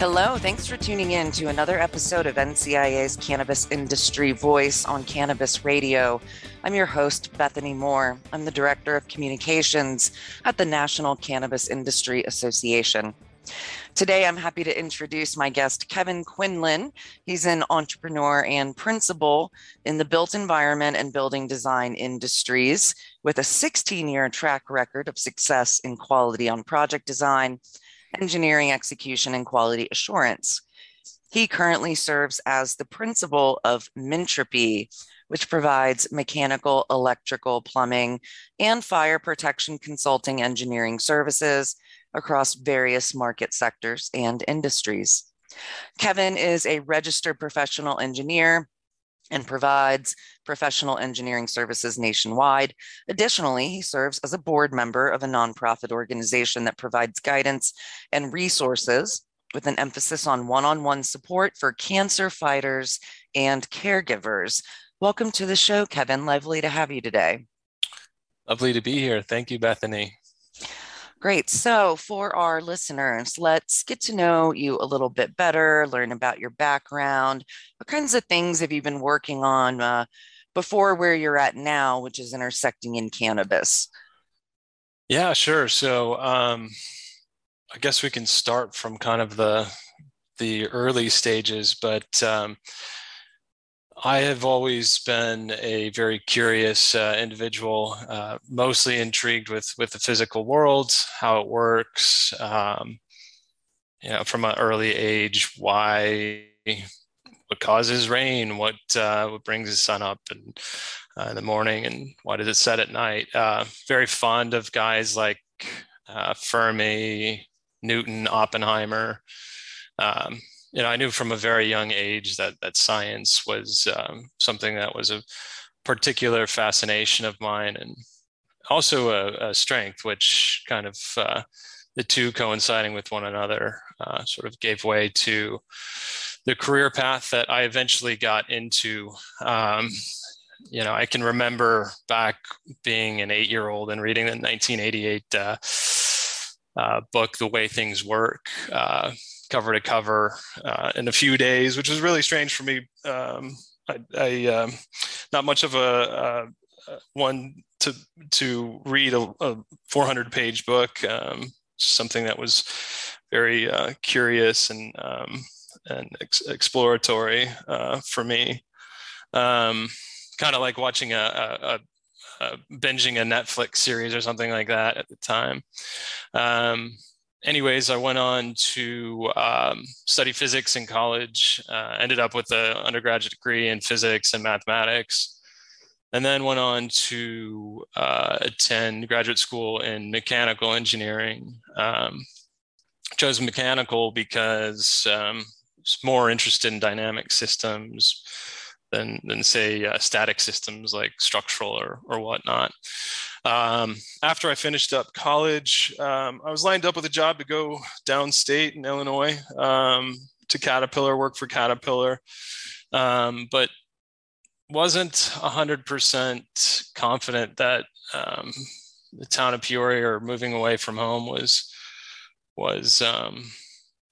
Hello, thanks for tuning in to another episode of NCIA's Cannabis Industry Voice on Cannabis Radio. I'm your host, Bethany Moore. I'm the Director of Communications at the National Cannabis Industry Association. Today, I'm happy to introduce my guest, Kevin Quinlan. He's an entrepreneur and principal in the built environment and building design industries with a 16 year track record of success in quality on project design, engineering execution, and quality assurance. He currently serves as the principal of Mintropy, which provides mechanical, electrical, plumbing, and fire protection consulting engineering services across various market sectors and industries. Kevin is a registered professional engineer and provides professional engineering services nationwide. Additionally, he serves as a board member of a nonprofit organization that provides guidance and resources with an emphasis on one on one support for cancer fighters and caregivers. Welcome to the show, Kevin. Lovely to have you today. Lovely to be here. Thank you, Bethany. Great. So, for our listeners, let's get to know you a little bit better, learn about your background. What kinds of things have you been working on uh, before where you're at now, which is intersecting in cannabis? Yeah, sure. So, um, I guess we can start from kind of the the early stages, but um, I have always been a very curious uh, individual, uh, mostly intrigued with with the physical world, how it works. Um, you know, from an early age, why, what causes rain, what uh, what brings the sun up and uh, in the morning, and why does it set at night? Uh, very fond of guys like uh, Fermi, Newton, Oppenheimer. Um, you know, I knew from a very young age that that science was um, something that was a particular fascination of mine, and also a, a strength, which kind of uh, the two coinciding with one another uh, sort of gave way to the career path that I eventually got into. Um, you know, I can remember back being an eight-year-old and reading the 1988 uh, uh, book, "The Way Things Work." Uh, cover to cover uh, in a few days, which was really strange for me. Um, I, I um, not much of a, a, one to to read a, a 400 page book. Um, something that was very uh, curious and um, and ex- exploratory uh, for me. Um, kind of like watching a, a, a, binging a Netflix series or something like that at the time. Um, anyways, I went on to um, study physics in college, uh, ended up with an undergraduate degree in physics and mathematics, and then went on to uh, attend graduate school in mechanical engineering. Um, chose mechanical because um, it's more interested in dynamic systems than, than say uh, static systems like structural or, or whatnot. Um, after I finished up college, um, I was lined up with a job to go downstate in Illinois um, to Caterpillar, work for Caterpillar, um, but wasn't 100% confident that um, the town of Peoria or moving away from home was was um,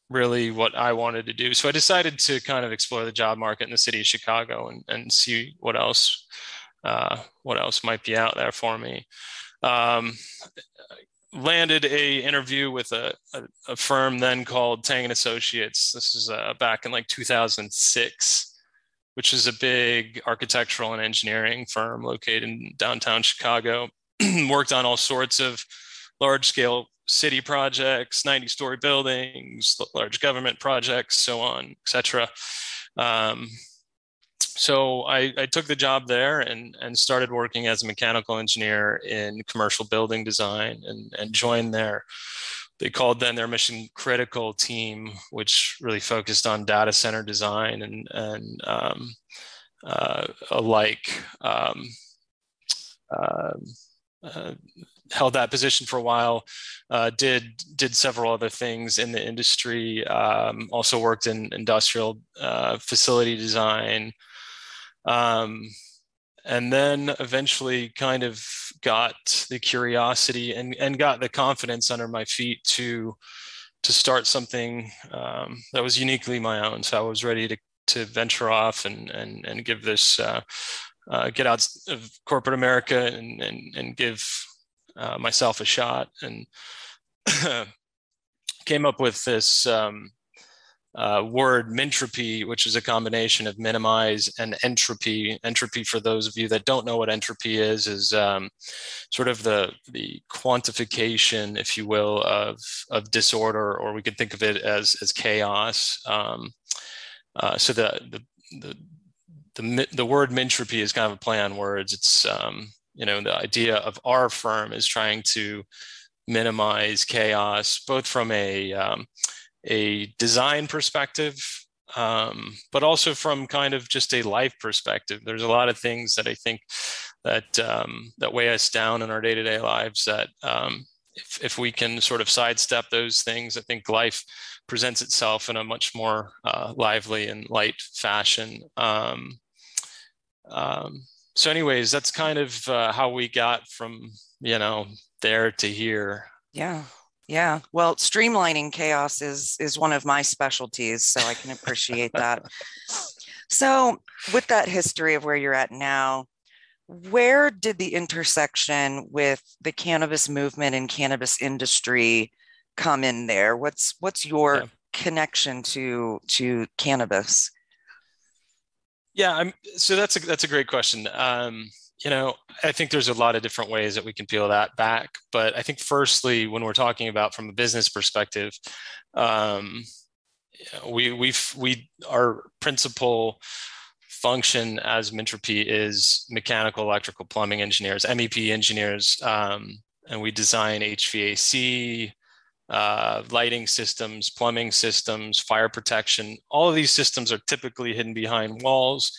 really what I wanted to do. So I decided to kind of explore the job market in the city of Chicago and, and see what else uh, what else might be out there for me. Um, landed a interview with a, a, a, firm then called Teng and Associates. This is uh, back in like 2006, which is a big architectural and engineering firm located in downtown Chicago. Worked on all sorts of large scale city projects, 90 story buildings, large government projects, so on, etc. Um, so I, I, took the job there and, and started working as a mechanical engineer in commercial building design and, and joined their they called then their mission critical team which really focused on data center design and and um, uh, alike um, uh, uh, held that position for a while uh, did did several other things in the industry um, also worked in industrial uh, facility design um, and then eventually kind of got the curiosity and, and got the confidence under my feet to to start something um, that was uniquely my own. So I was ready to to venture off and and and give this uh, uh, get out of corporate America and and and give uh, myself a shot and came up with this um, uh, word mintropy, which is a combination of minimize and entropy. Entropy, for those of you that don't know what entropy is, is um, sort of the the quantification, if you will, of of disorder, or we could think of it as as chaos. Um, uh, so the, the the the the word mintropy is kind of a play on words. It's um, you know the idea of our firm is trying to minimize chaos, both from a um, a design perspective, um, but also from kind of just a life perspective. There's a lot of things that I think that um, that weigh us down in our day-to-day lives. That um, if, if we can sort of sidestep those things, I think life presents itself in a much more uh, lively and light fashion. Um, um, so, anyways, that's kind of uh, how we got from you know there to here. Yeah. Yeah. Well, streamlining chaos is is one of my specialties, so I can appreciate that. So, with that history of where you're at now, where did the intersection with the cannabis movement and cannabis industry come in there? What's what's your yeah. connection to to cannabis? Yeah, I'm so that's a that's a great question. Um, you know, I think there's a lot of different ways that we can peel that back. But I think, firstly, when we're talking about from a business perspective, um, we we've we our principal function as Mintropy is mechanical, electrical, plumbing engineers, MEP engineers, um, and we design HVAC, uh, lighting systems, plumbing systems, fire protection. All of these systems are typically hidden behind walls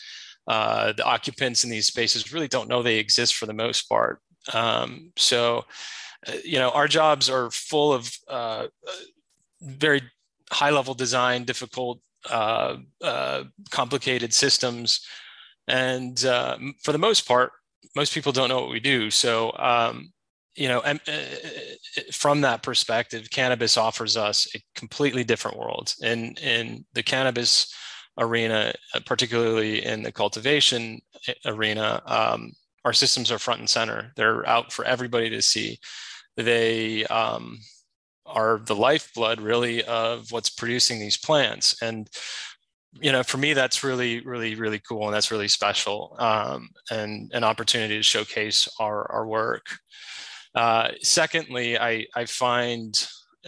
uh, the occupants in these spaces really don't know they exist for the most part. Um, so, uh, you know, our jobs are full of uh, very high level design, difficult, uh, uh, complicated systems. And for the most part, most people don't know what we do. So, um, you know, and, from that perspective, cannabis offers us a completely different world. In in the cannabis arena, uh, particularly in the cultivation uh, arena, um, our systems are front and center. They're out for everybody to see. They um, are the lifeblood, really, of what's producing these plants. And you know, for me, that's really, really, really cool, and that's really special, um, and an opportunity to showcase our our work. Uh, secondly, I I find,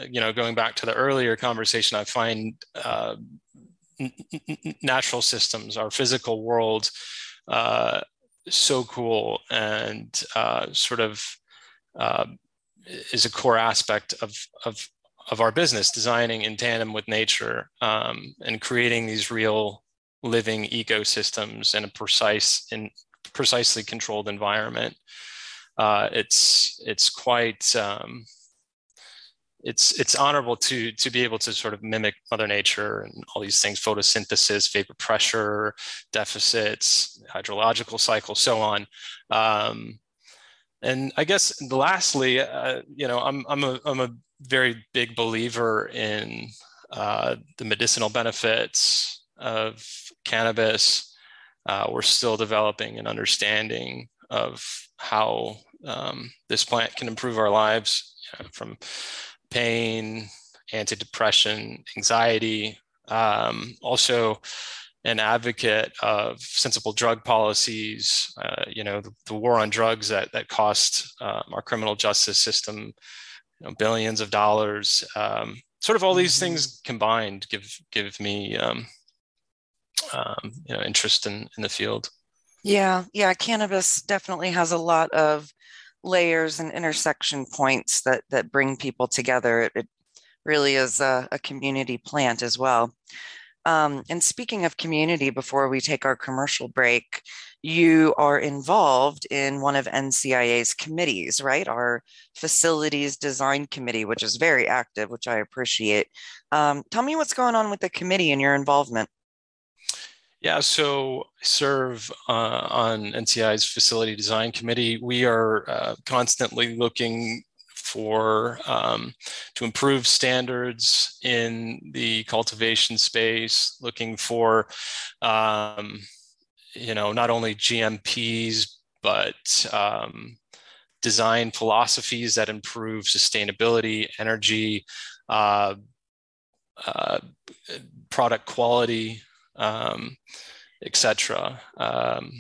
you know, going back to the earlier conversation, I find uh, natural systems, our physical world, uh, so cool and uh, sort of uh, is a core aspect of, of, of our business, designing in tandem with nature um, and creating these real living ecosystems in a precise and precisely controlled environment. Uh, it's it's quite um, it's it's honorable to to be able to sort of mimic mother nature and all these things photosynthesis vapor pressure deficits hydrological cycle so on. Um, and i guess lastly uh, you know i'm i'm a, I'm a very big believer in uh, the medicinal benefits of cannabis. Uh, we're still developing an understanding of how um, this plant can improve our lives you know, from pain, antidepressant, anxiety. Um, also, an advocate of sensible drug policies. Uh, you know, the, the, war on drugs that that cost um, our criminal justice system you know, billions of dollars. Um, sort of all these mm-hmm. things combined give give me um, um, you know interest in in the field. Yeah, yeah, cannabis definitely has a lot of layers and intersection points that that bring people together. It, it really is a, a, community plant as well. Um, and speaking of community, before we take our commercial break, you are involved in one of NCIA's committees, right? Our facilities design committee, which is very active, which I appreciate. Um, tell me what's going on with the committee and your involvement. Yeah, so I serve uh, on NCI's facility design committee. We are uh, constantly looking for um, to improve standards in the cultivation space, looking for um, you know not only GMPs but um, design philosophies that improve sustainability, energy, uh, uh, product quality, um, etc. Um,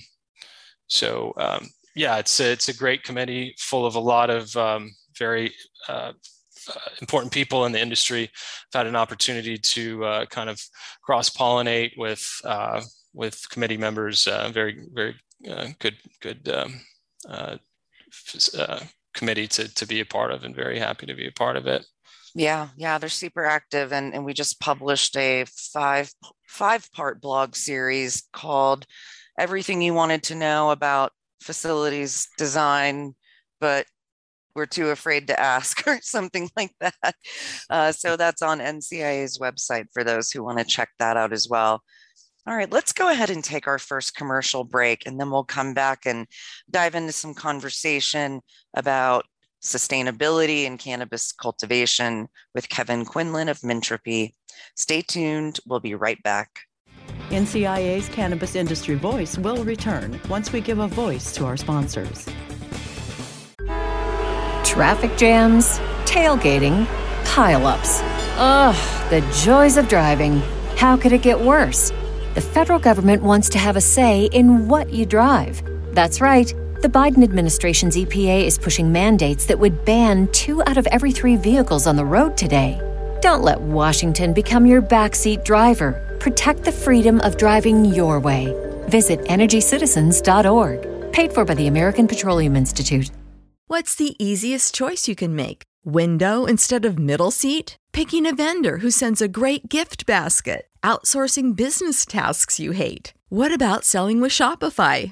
so um, yeah, it's a, it's a great committee full of a lot of um, very uh, uh, important people in the industry. I've had an opportunity to uh, kind of cross pollinate with uh, with committee members. Uh, very very uh, good good um, committee to to be a part of, and very happy to be a part of it. Yeah, yeah, they're super active, and and we just published a five five part blog series called "Everything You Wanted to Know About Facilities Design," but we're too afraid to ask or something like that. Uh, so that's on NCIA's website for those who want to check that out as well. All right, let's go ahead and take our first commercial break, and then we'll come back and dive into some conversation about Sustainability in Cannabis Cultivation with Kevin Quinlan of Mintropy. Stay tuned. We'll be right back. NCIA's Cannabis Industry Voice will return once we give a voice to our sponsors. Traffic jams, tailgating, pileups. Ugh, the joys of driving. How could it get worse? The federal government wants to have a say in what you drive. That's right. The Biden administration's EPA is pushing mandates that would ban two out of every three vehicles on the road today. Don't let Washington become your backseat driver. Protect the freedom of driving your way. Visit EnergyCitizens.org. Paid for by the American Petroleum Institute. What's the easiest choice you can make? Window instead of middle seat? Picking a vendor who sends a great gift basket? Outsourcing business tasks you hate? What about selling with Shopify?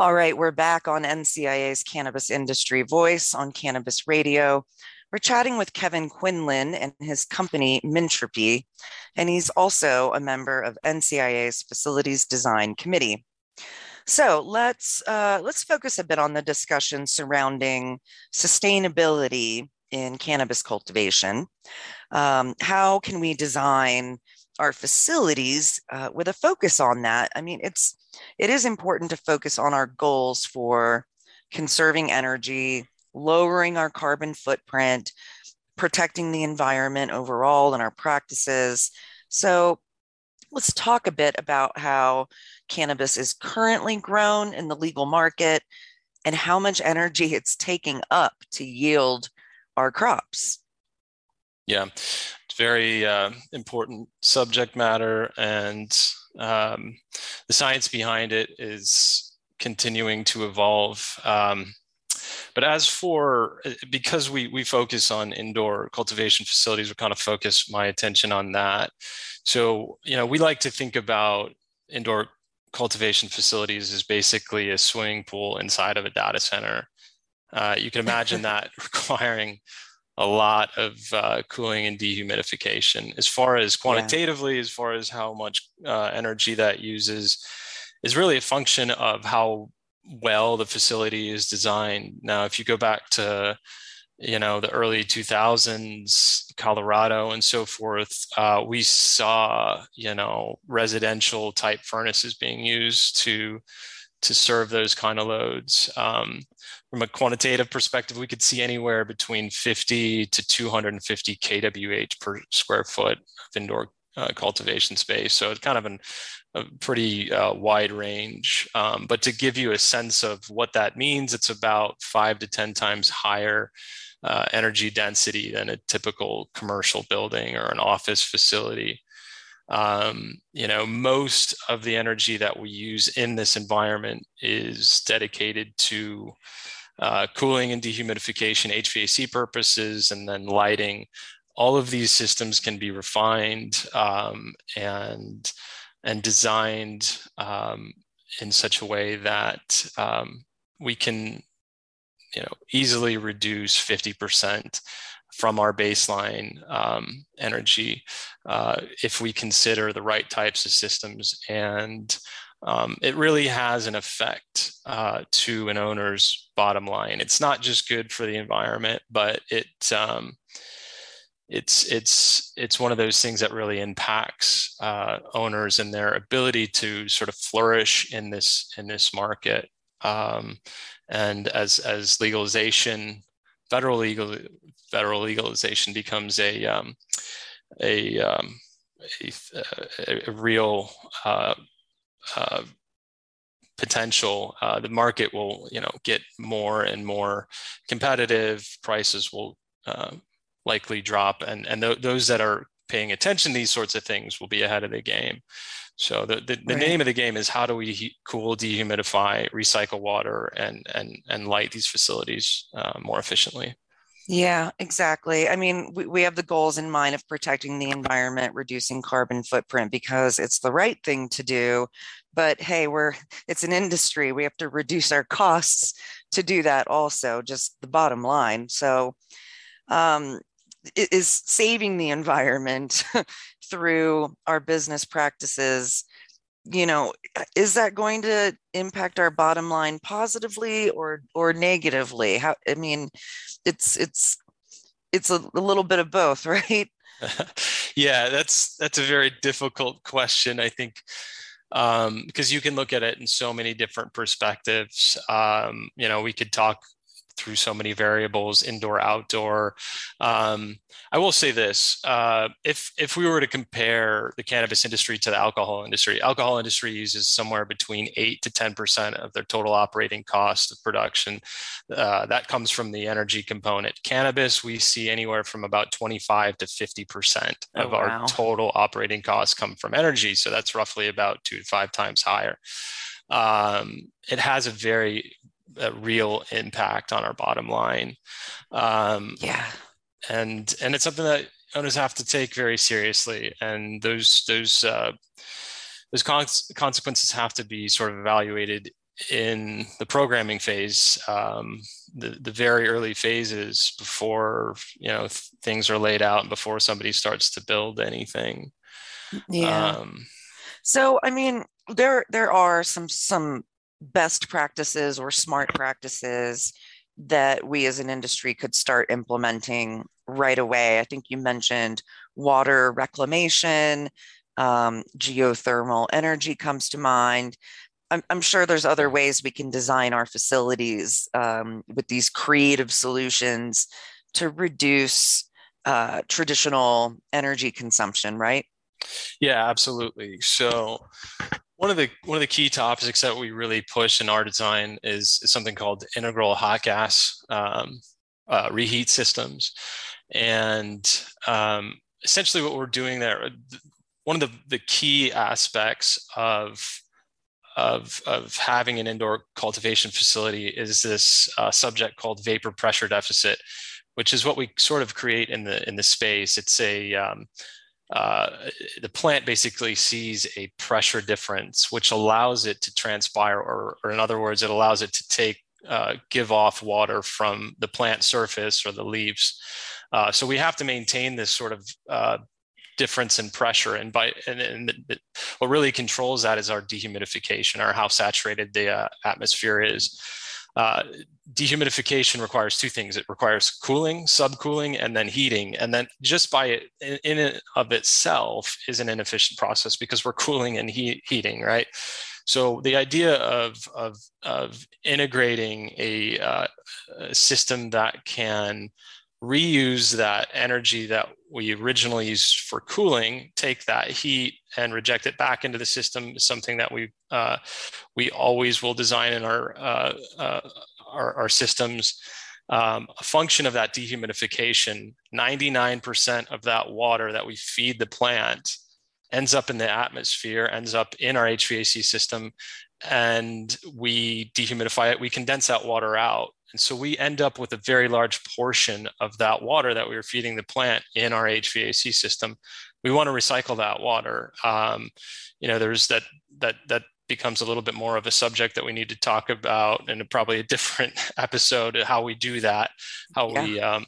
All right, we're back on NCIA's Cannabis Industry Voice on Cannabis Radio. We're chatting with Kevin Quinlan and his company, Mintropy, and he's also a member of NCIA's Facilities Design Committee. So let's uh, let's focus a bit on the discussion surrounding sustainability in cannabis cultivation. Um, how can we design our facilities uh, with a focus on that? I mean, it's it is important to focus on our goals for conserving energy, lowering our carbon footprint, protecting the environment overall in our practices. So, let's talk a bit about how cannabis is currently grown in the legal market and how much energy it's taking up to yield our crops. Yeah, it's very uh, important subject matter, and um, the science behind it is continuing to evolve. Um, but as for because we we focus on indoor cultivation facilities, we kind of focus my attention on that. So you know, we like to think about indoor cultivation facilities as basically a swimming pool inside of a data center. Uh, you can imagine that requiring a lot of uh, cooling and dehumidification. As far as quantitatively, yeah. as far as how much uh, energy that uses, is really a function of how well the facility is designed. Now, if you go back to you know the early 2000s colorado and so forth uh, we saw you know residential type furnaces being used to to serve those kind of loads um, from a quantitative perspective we could see anywhere between 50 to 250 kwh per square foot of indoor uh, cultivation space. So it's kind of an, a pretty uh, wide range. Um, but to give you a sense of what that means, it's about five to 10 times higher uh, energy density than a typical commercial building or an office facility. Um, you know, most of the energy that we use in this environment is dedicated to uh, cooling and dehumidification, HVAC purposes, and then lighting. All of these systems can be refined um, and and designed um, in such a way that um, we can, you know, easily reduce 50% from our baseline um, energy uh, if we consider the right types of systems and um, it really has an effect uh, to an owner's bottom line. It's not just good for the environment, but it um, it's it's it's one of those things that really impacts uh, owners and their ability to sort of flourish in this in this market. Um, and as as legalization, federal legal federal legalization becomes a um, a, um, a, a real uh, uh, potential, uh, the market will you know get more and more competitive. Prices will uh, likely drop, and and th- those that are paying attention to these sorts of things will be ahead of the game. So the, the, the right. name of the game is how do we cool, dehumidify, recycle water, and and and light these facilities uh, more efficiently. Yeah, exactly. I mean, we, we have the goals in mind of protecting the environment, reducing carbon footprint because it's the right thing to do. But hey, we're it's an industry. We have to reduce our costs to do that also, just the bottom line. So um, is saving the environment through our business practices. You know is that going to impact our bottom line positively or or negatively? How i mean it's it's it's a, a little bit of both right? Yeah that's that's a very difficult question i think um, because you can look at it in so many different perspectives. Um, you know we could talk through so many variables, indoor, outdoor. Um, I will say this: uh, if if we were to compare the cannabis industry to the alcohol industry, alcohol industry uses somewhere between eight to ten percent of their total operating cost of production. Uh, that comes from the energy component. Cannabis, we see anywhere from about twenty-five to fifty percent oh, of oh, wow. our total operating costs come from energy. So that's roughly about two to five times higher. Um, it has a very a real impact on our bottom line. Um, yeah, and and it's something that owners have to take very seriously, and those those uh, those consequences have to be sort of evaluated in the programming phase, um, the the very early phases before you know th- things are laid out and before somebody starts to build anything. Yeah. Um, so I mean, there there are some some best practices or smart practices that we as an industry could start implementing right away? I think you mentioned water reclamation, um, geothermal energy comes to mind. I'm, I'm, sure there's other ways we can design our facilities um, with these creative solutions to reduce uh, traditional energy consumption, right? Yeah, absolutely. So one of the one of the key topics that we really push in our design is, is something called integral hot gas um, uh, reheat systems, and um, essentially what we're doing there. One of the, the key aspects of of, of having an indoor cultivation facility is this uh, subject called vapor pressure deficit, which is what we sort of create in the in the space. It's a um, uh, the plant basically sees a pressure difference, which allows it to transpire, or, or in other words, it allows it to take uh, give off water from the plant surface or the leaves. Uh, so we have to maintain this sort of uh, difference in pressure, and by and, and the, what really controls that is our dehumidification, or how saturated the uh, atmosphere is. Uh, dehumidification requires two things. It requires cooling subcooling and then heating. And then just by it in, and of itself is an inefficient process because we're cooling and heat, heating right? So the idea of, of, of integrating a, uh, a system that can reuse that energy that we originally used for cooling, take that heat and reject it back into the system is something that we uh, we always will design in our uh, uh, our, our, systems. Um, a function of that dehumidification, 99% of that water that we feed the plant ends up in the atmosphere, ends up in our HVAC system, and we dehumidify it. We condense that water out and so we end up with a very large portion of that water that we were feeding the plant in our HVAC system. We want to recycle that water. Um, you know, there's that that that becomes a little bit more of a subject that we need to talk about and probably a different episode of how we do that how yeah. we um,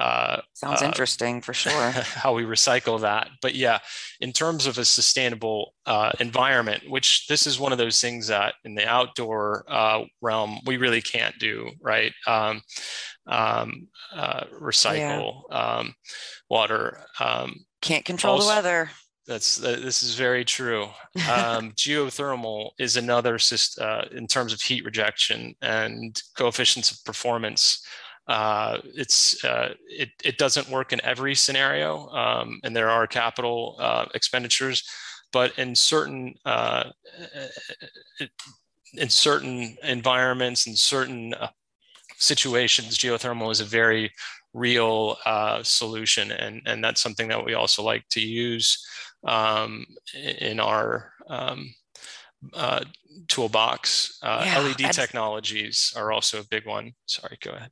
uh, sounds uh, interesting for sure how we recycle that but yeah in terms of a sustainable uh, environment which this is one of those things that in the outdoor uh, realm we really can't do right um, um, uh, recycle yeah. Um, water um, can't control also, the weather that's this is very true. Um, geothermal is another system uh, in terms of heat rejection and coefficients of performance. Uh, it's uh, it it doesn't work in every scenario, um, and there are capital uh, expenditures, but in certain uh, in certain environments and certain situations, geothermal is a very real solution, and and that's something that we also like to use um, in our um, uh, toolbox. Uh, yeah, LED technologies are also a big one. Sorry, go ahead.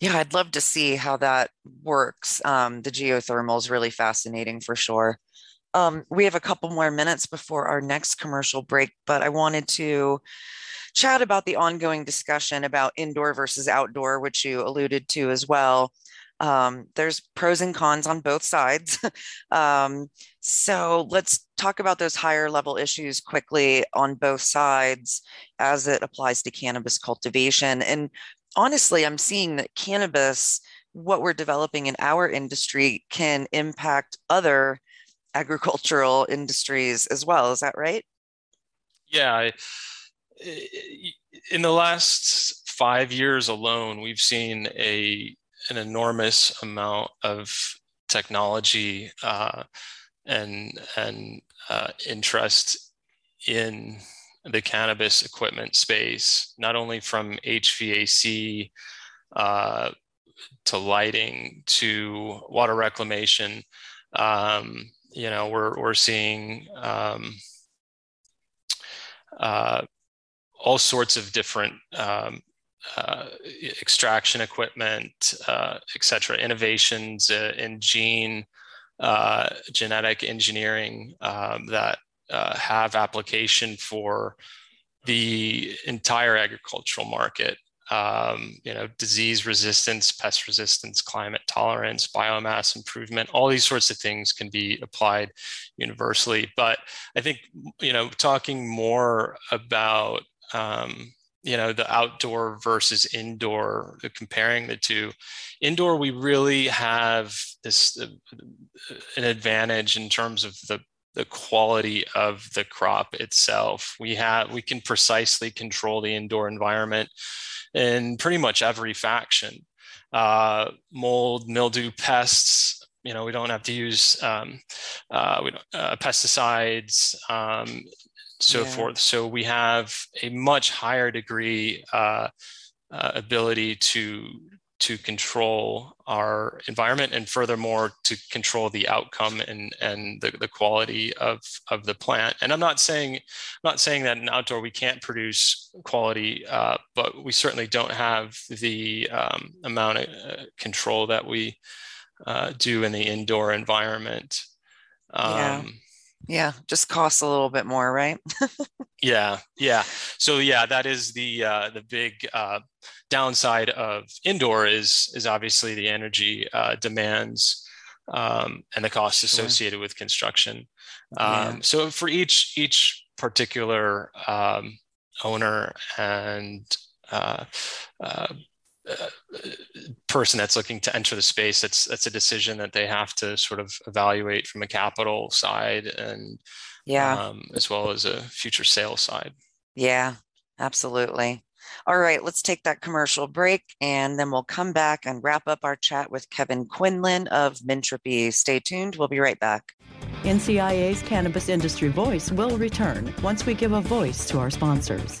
Yeah, I'd love to see how that works. Um, the geothermal is really fascinating for sure. Um, we have a couple more minutes before our next commercial break, but I wanted to chat about the ongoing discussion about indoor versus outdoor, which you alluded to as well. Um, there's pros and cons on both sides. um, so let's talk about those higher level issues quickly on both sides as it applies to cannabis cultivation. And honestly, I'm seeing that cannabis, what we're developing in our industry, can impact other agricultural industries as well. Is that right? Yeah. I, in the last five years alone, we've seen a an enormous amount of technology uh, and and uh, interest in the cannabis equipment space, not only from HVAC uh, to lighting to water reclamation. Um, you know, we're we're seeing um, uh, all sorts of different um, uh, extraction equipment, uh, et cetera, innovations uh, in gene, uh, genetic engineering um, that uh, have application for the entire agricultural market. Um, you know, disease resistance, pest resistance, climate tolerance, biomass improvement, all these sorts of things can be applied universally. But I think, you know, talking more about um, you know the outdoor versus indoor comparing the two indoor we really have this uh, an advantage in terms of the the quality of the crop itself we have we can precisely control the indoor environment in pretty much every faction uh, mold mildew pests you know we don't have to use um, uh, we don't, uh, pesticides um, so yeah. forth. So we have a much higher degree uh, uh, ability to to control our environment and furthermore to control the outcome and and the, the quality of of the plant. And i'm not saying I'm not saying that in outdoor we can't produce quality uh, but we certainly don't have the um, amount of uh, control that we uh, do in the indoor environment. Um, yeah yeah just costs a little bit more right? Yeah yeah. So yeah that is the uh, the big uh, downside of indoor is is obviously the energy uh, demands um, and the costs associated sure. with construction um, yeah. so for each each particular um, owner and uh, uh, person that's looking to enter the space that's that's a decision that they have to sort of evaluate from a capital side and yeah um, as well as a future sales side yeah absolutely All right, let's take that commercial break and then we'll come back and wrap up our chat with Kevin Quinlan of Mintropy. Stay tuned. We'll be right back. NCIA's Cannabis Industry Voice will return once we give a voice to our sponsors.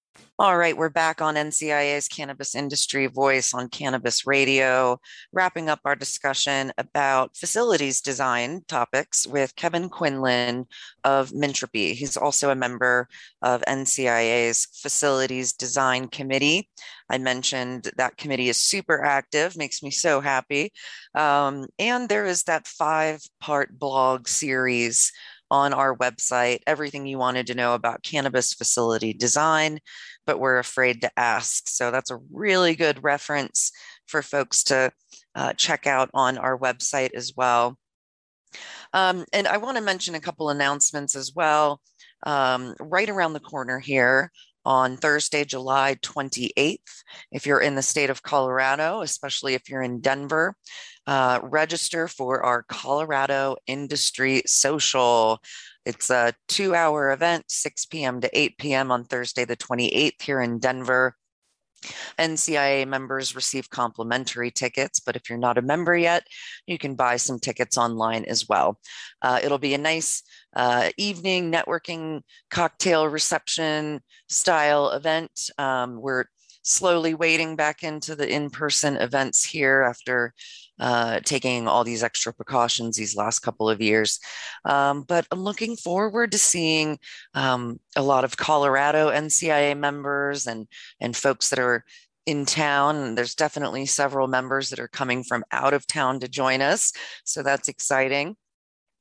All right, we're back on NCIA's Cannabis Industry Voice on Cannabis Radio, wrapping up our discussion about facilities design topics with Kevin Quinlan of Mintropy. He's also a member of NCIA's Facilities Design Committee. I mentioned that committee is super active, makes me so happy. Um, and there is that five part blog series on our website everything you wanted to know about cannabis facility design, but we're afraid to ask. So that's a really good reference for folks to uh, check out on our website as well. Um, and I want to mention a couple announcements as well. Um, right around the corner here on Thursday, July 28th. If you're in the state of Colorado, especially if you're in Denver, uh, register for our Colorado Industry Social. It's a two hour event, 6 p.m. to 8 p.m. on Thursday, the 28th, here in Denver. NCIA members receive complimentary tickets, but if you're not a member yet, you can buy some tickets online as well. Uh, it'll be a nice uh, evening networking cocktail reception style event. Um, we're slowly wading back into the in person events here after uh, taking all these extra precautions these last couple of years. Um, but I'm looking forward to seeing um, a lot of Colorado NCIA members and, and folks that are in town. There's definitely several members that are coming from out of town to join us. So that's exciting.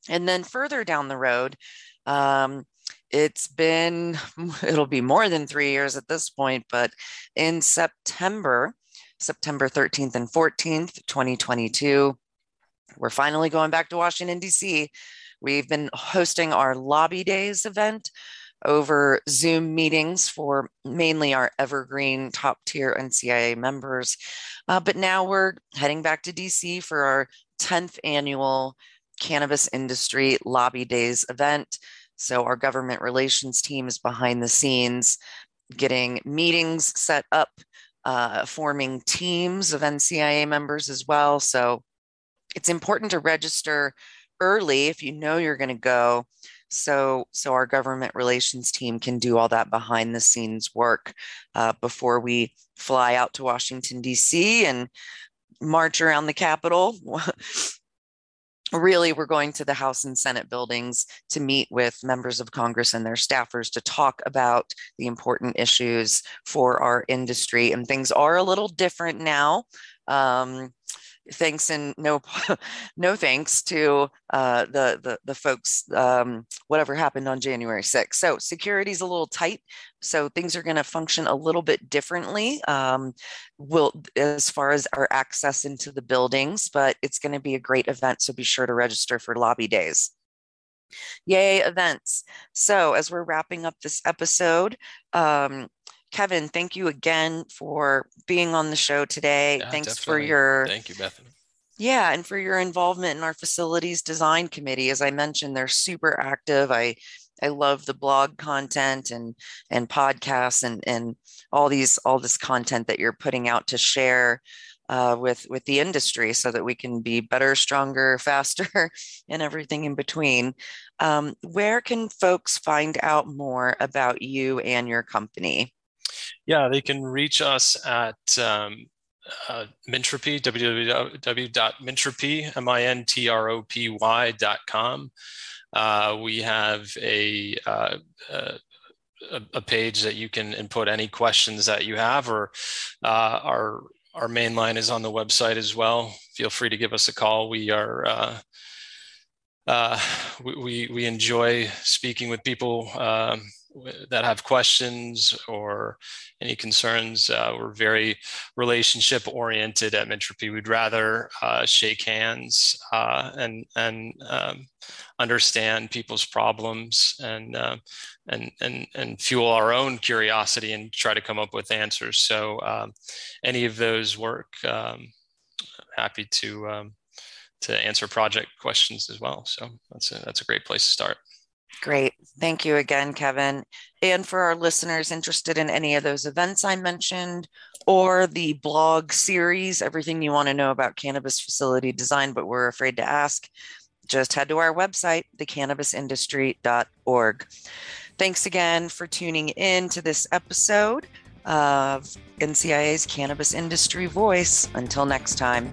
And then further down the road, um, it's been, it'll be more than three years at this point, but in September, September 13th and 14th, 2022, we're finally going back to Washington, D.C. We've been hosting our Lobby Days event over Zoom meetings for mainly our evergreen top tier NCIA members. Uh, but now we're heading back to DC for our 10th annual Cannabis Industry Lobby Days event. So, our government relations team is behind the scenes getting meetings set up, uh, forming teams of NCIA members as well. So, it's important to register early if you know you're going to go so so our government relations team can do all that behind the scenes work uh, before we fly out to washington d.c and march around the capitol really we're going to the house and senate buildings to meet with members of congress and their staffers to talk about the important issues for our industry and things are a little different now. Um, thanks and no no thanks to uh, the, the the folks um, whatever happened on January 6th. So security is a little tight, so things are going to function a little bit differently. Um, will as far as our access into the buildings, but it's going to be a great event. So be sure to register for lobby days. Yay events! So as we're wrapping up this episode. Um, Kevin, thank you again for being on the show today. Yeah, Thanks definitely. for your thank you, Bethany. Yeah, and for your involvement in our facilities design committee. As I mentioned, they're super active. I I love the blog content and and podcasts and and all these all this content that you're putting out to share uh, with with the industry so that we can be better, stronger, faster, and everything in between. Um, where can folks find out more about you and your company? Yeah, they can reach us at um, uh, Mintropy, www.mintropy, M-I-N-T-R-O-P-Y.com. Uh, we have a, uh, a, a page that you can input any questions that you have, or uh, our our main line is on the website as well. Feel free to give us a call. We are uh, uh, we, we enjoy speaking with people um, that have questions or any concerns. Uh, we're very relationship oriented at Mintropy. We'd rather uh, shake hands uh, and and um, understand people's problems and uh, and and and fuel our own curiosity and try to come up with answers. So um, any of those work. Um, happy to um, to answer project questions as well. So that's a, that's a great place to start. Great. Thank you again, Kevin. And for our listeners interested in any of those events I mentioned or the blog series, everything you want to know about cannabis facility design, but we're afraid to ask, just head to our website, thecannabisindustry.org. Thanks again for tuning in to this episode of NCIA's Cannabis Industry Voice. Until next time.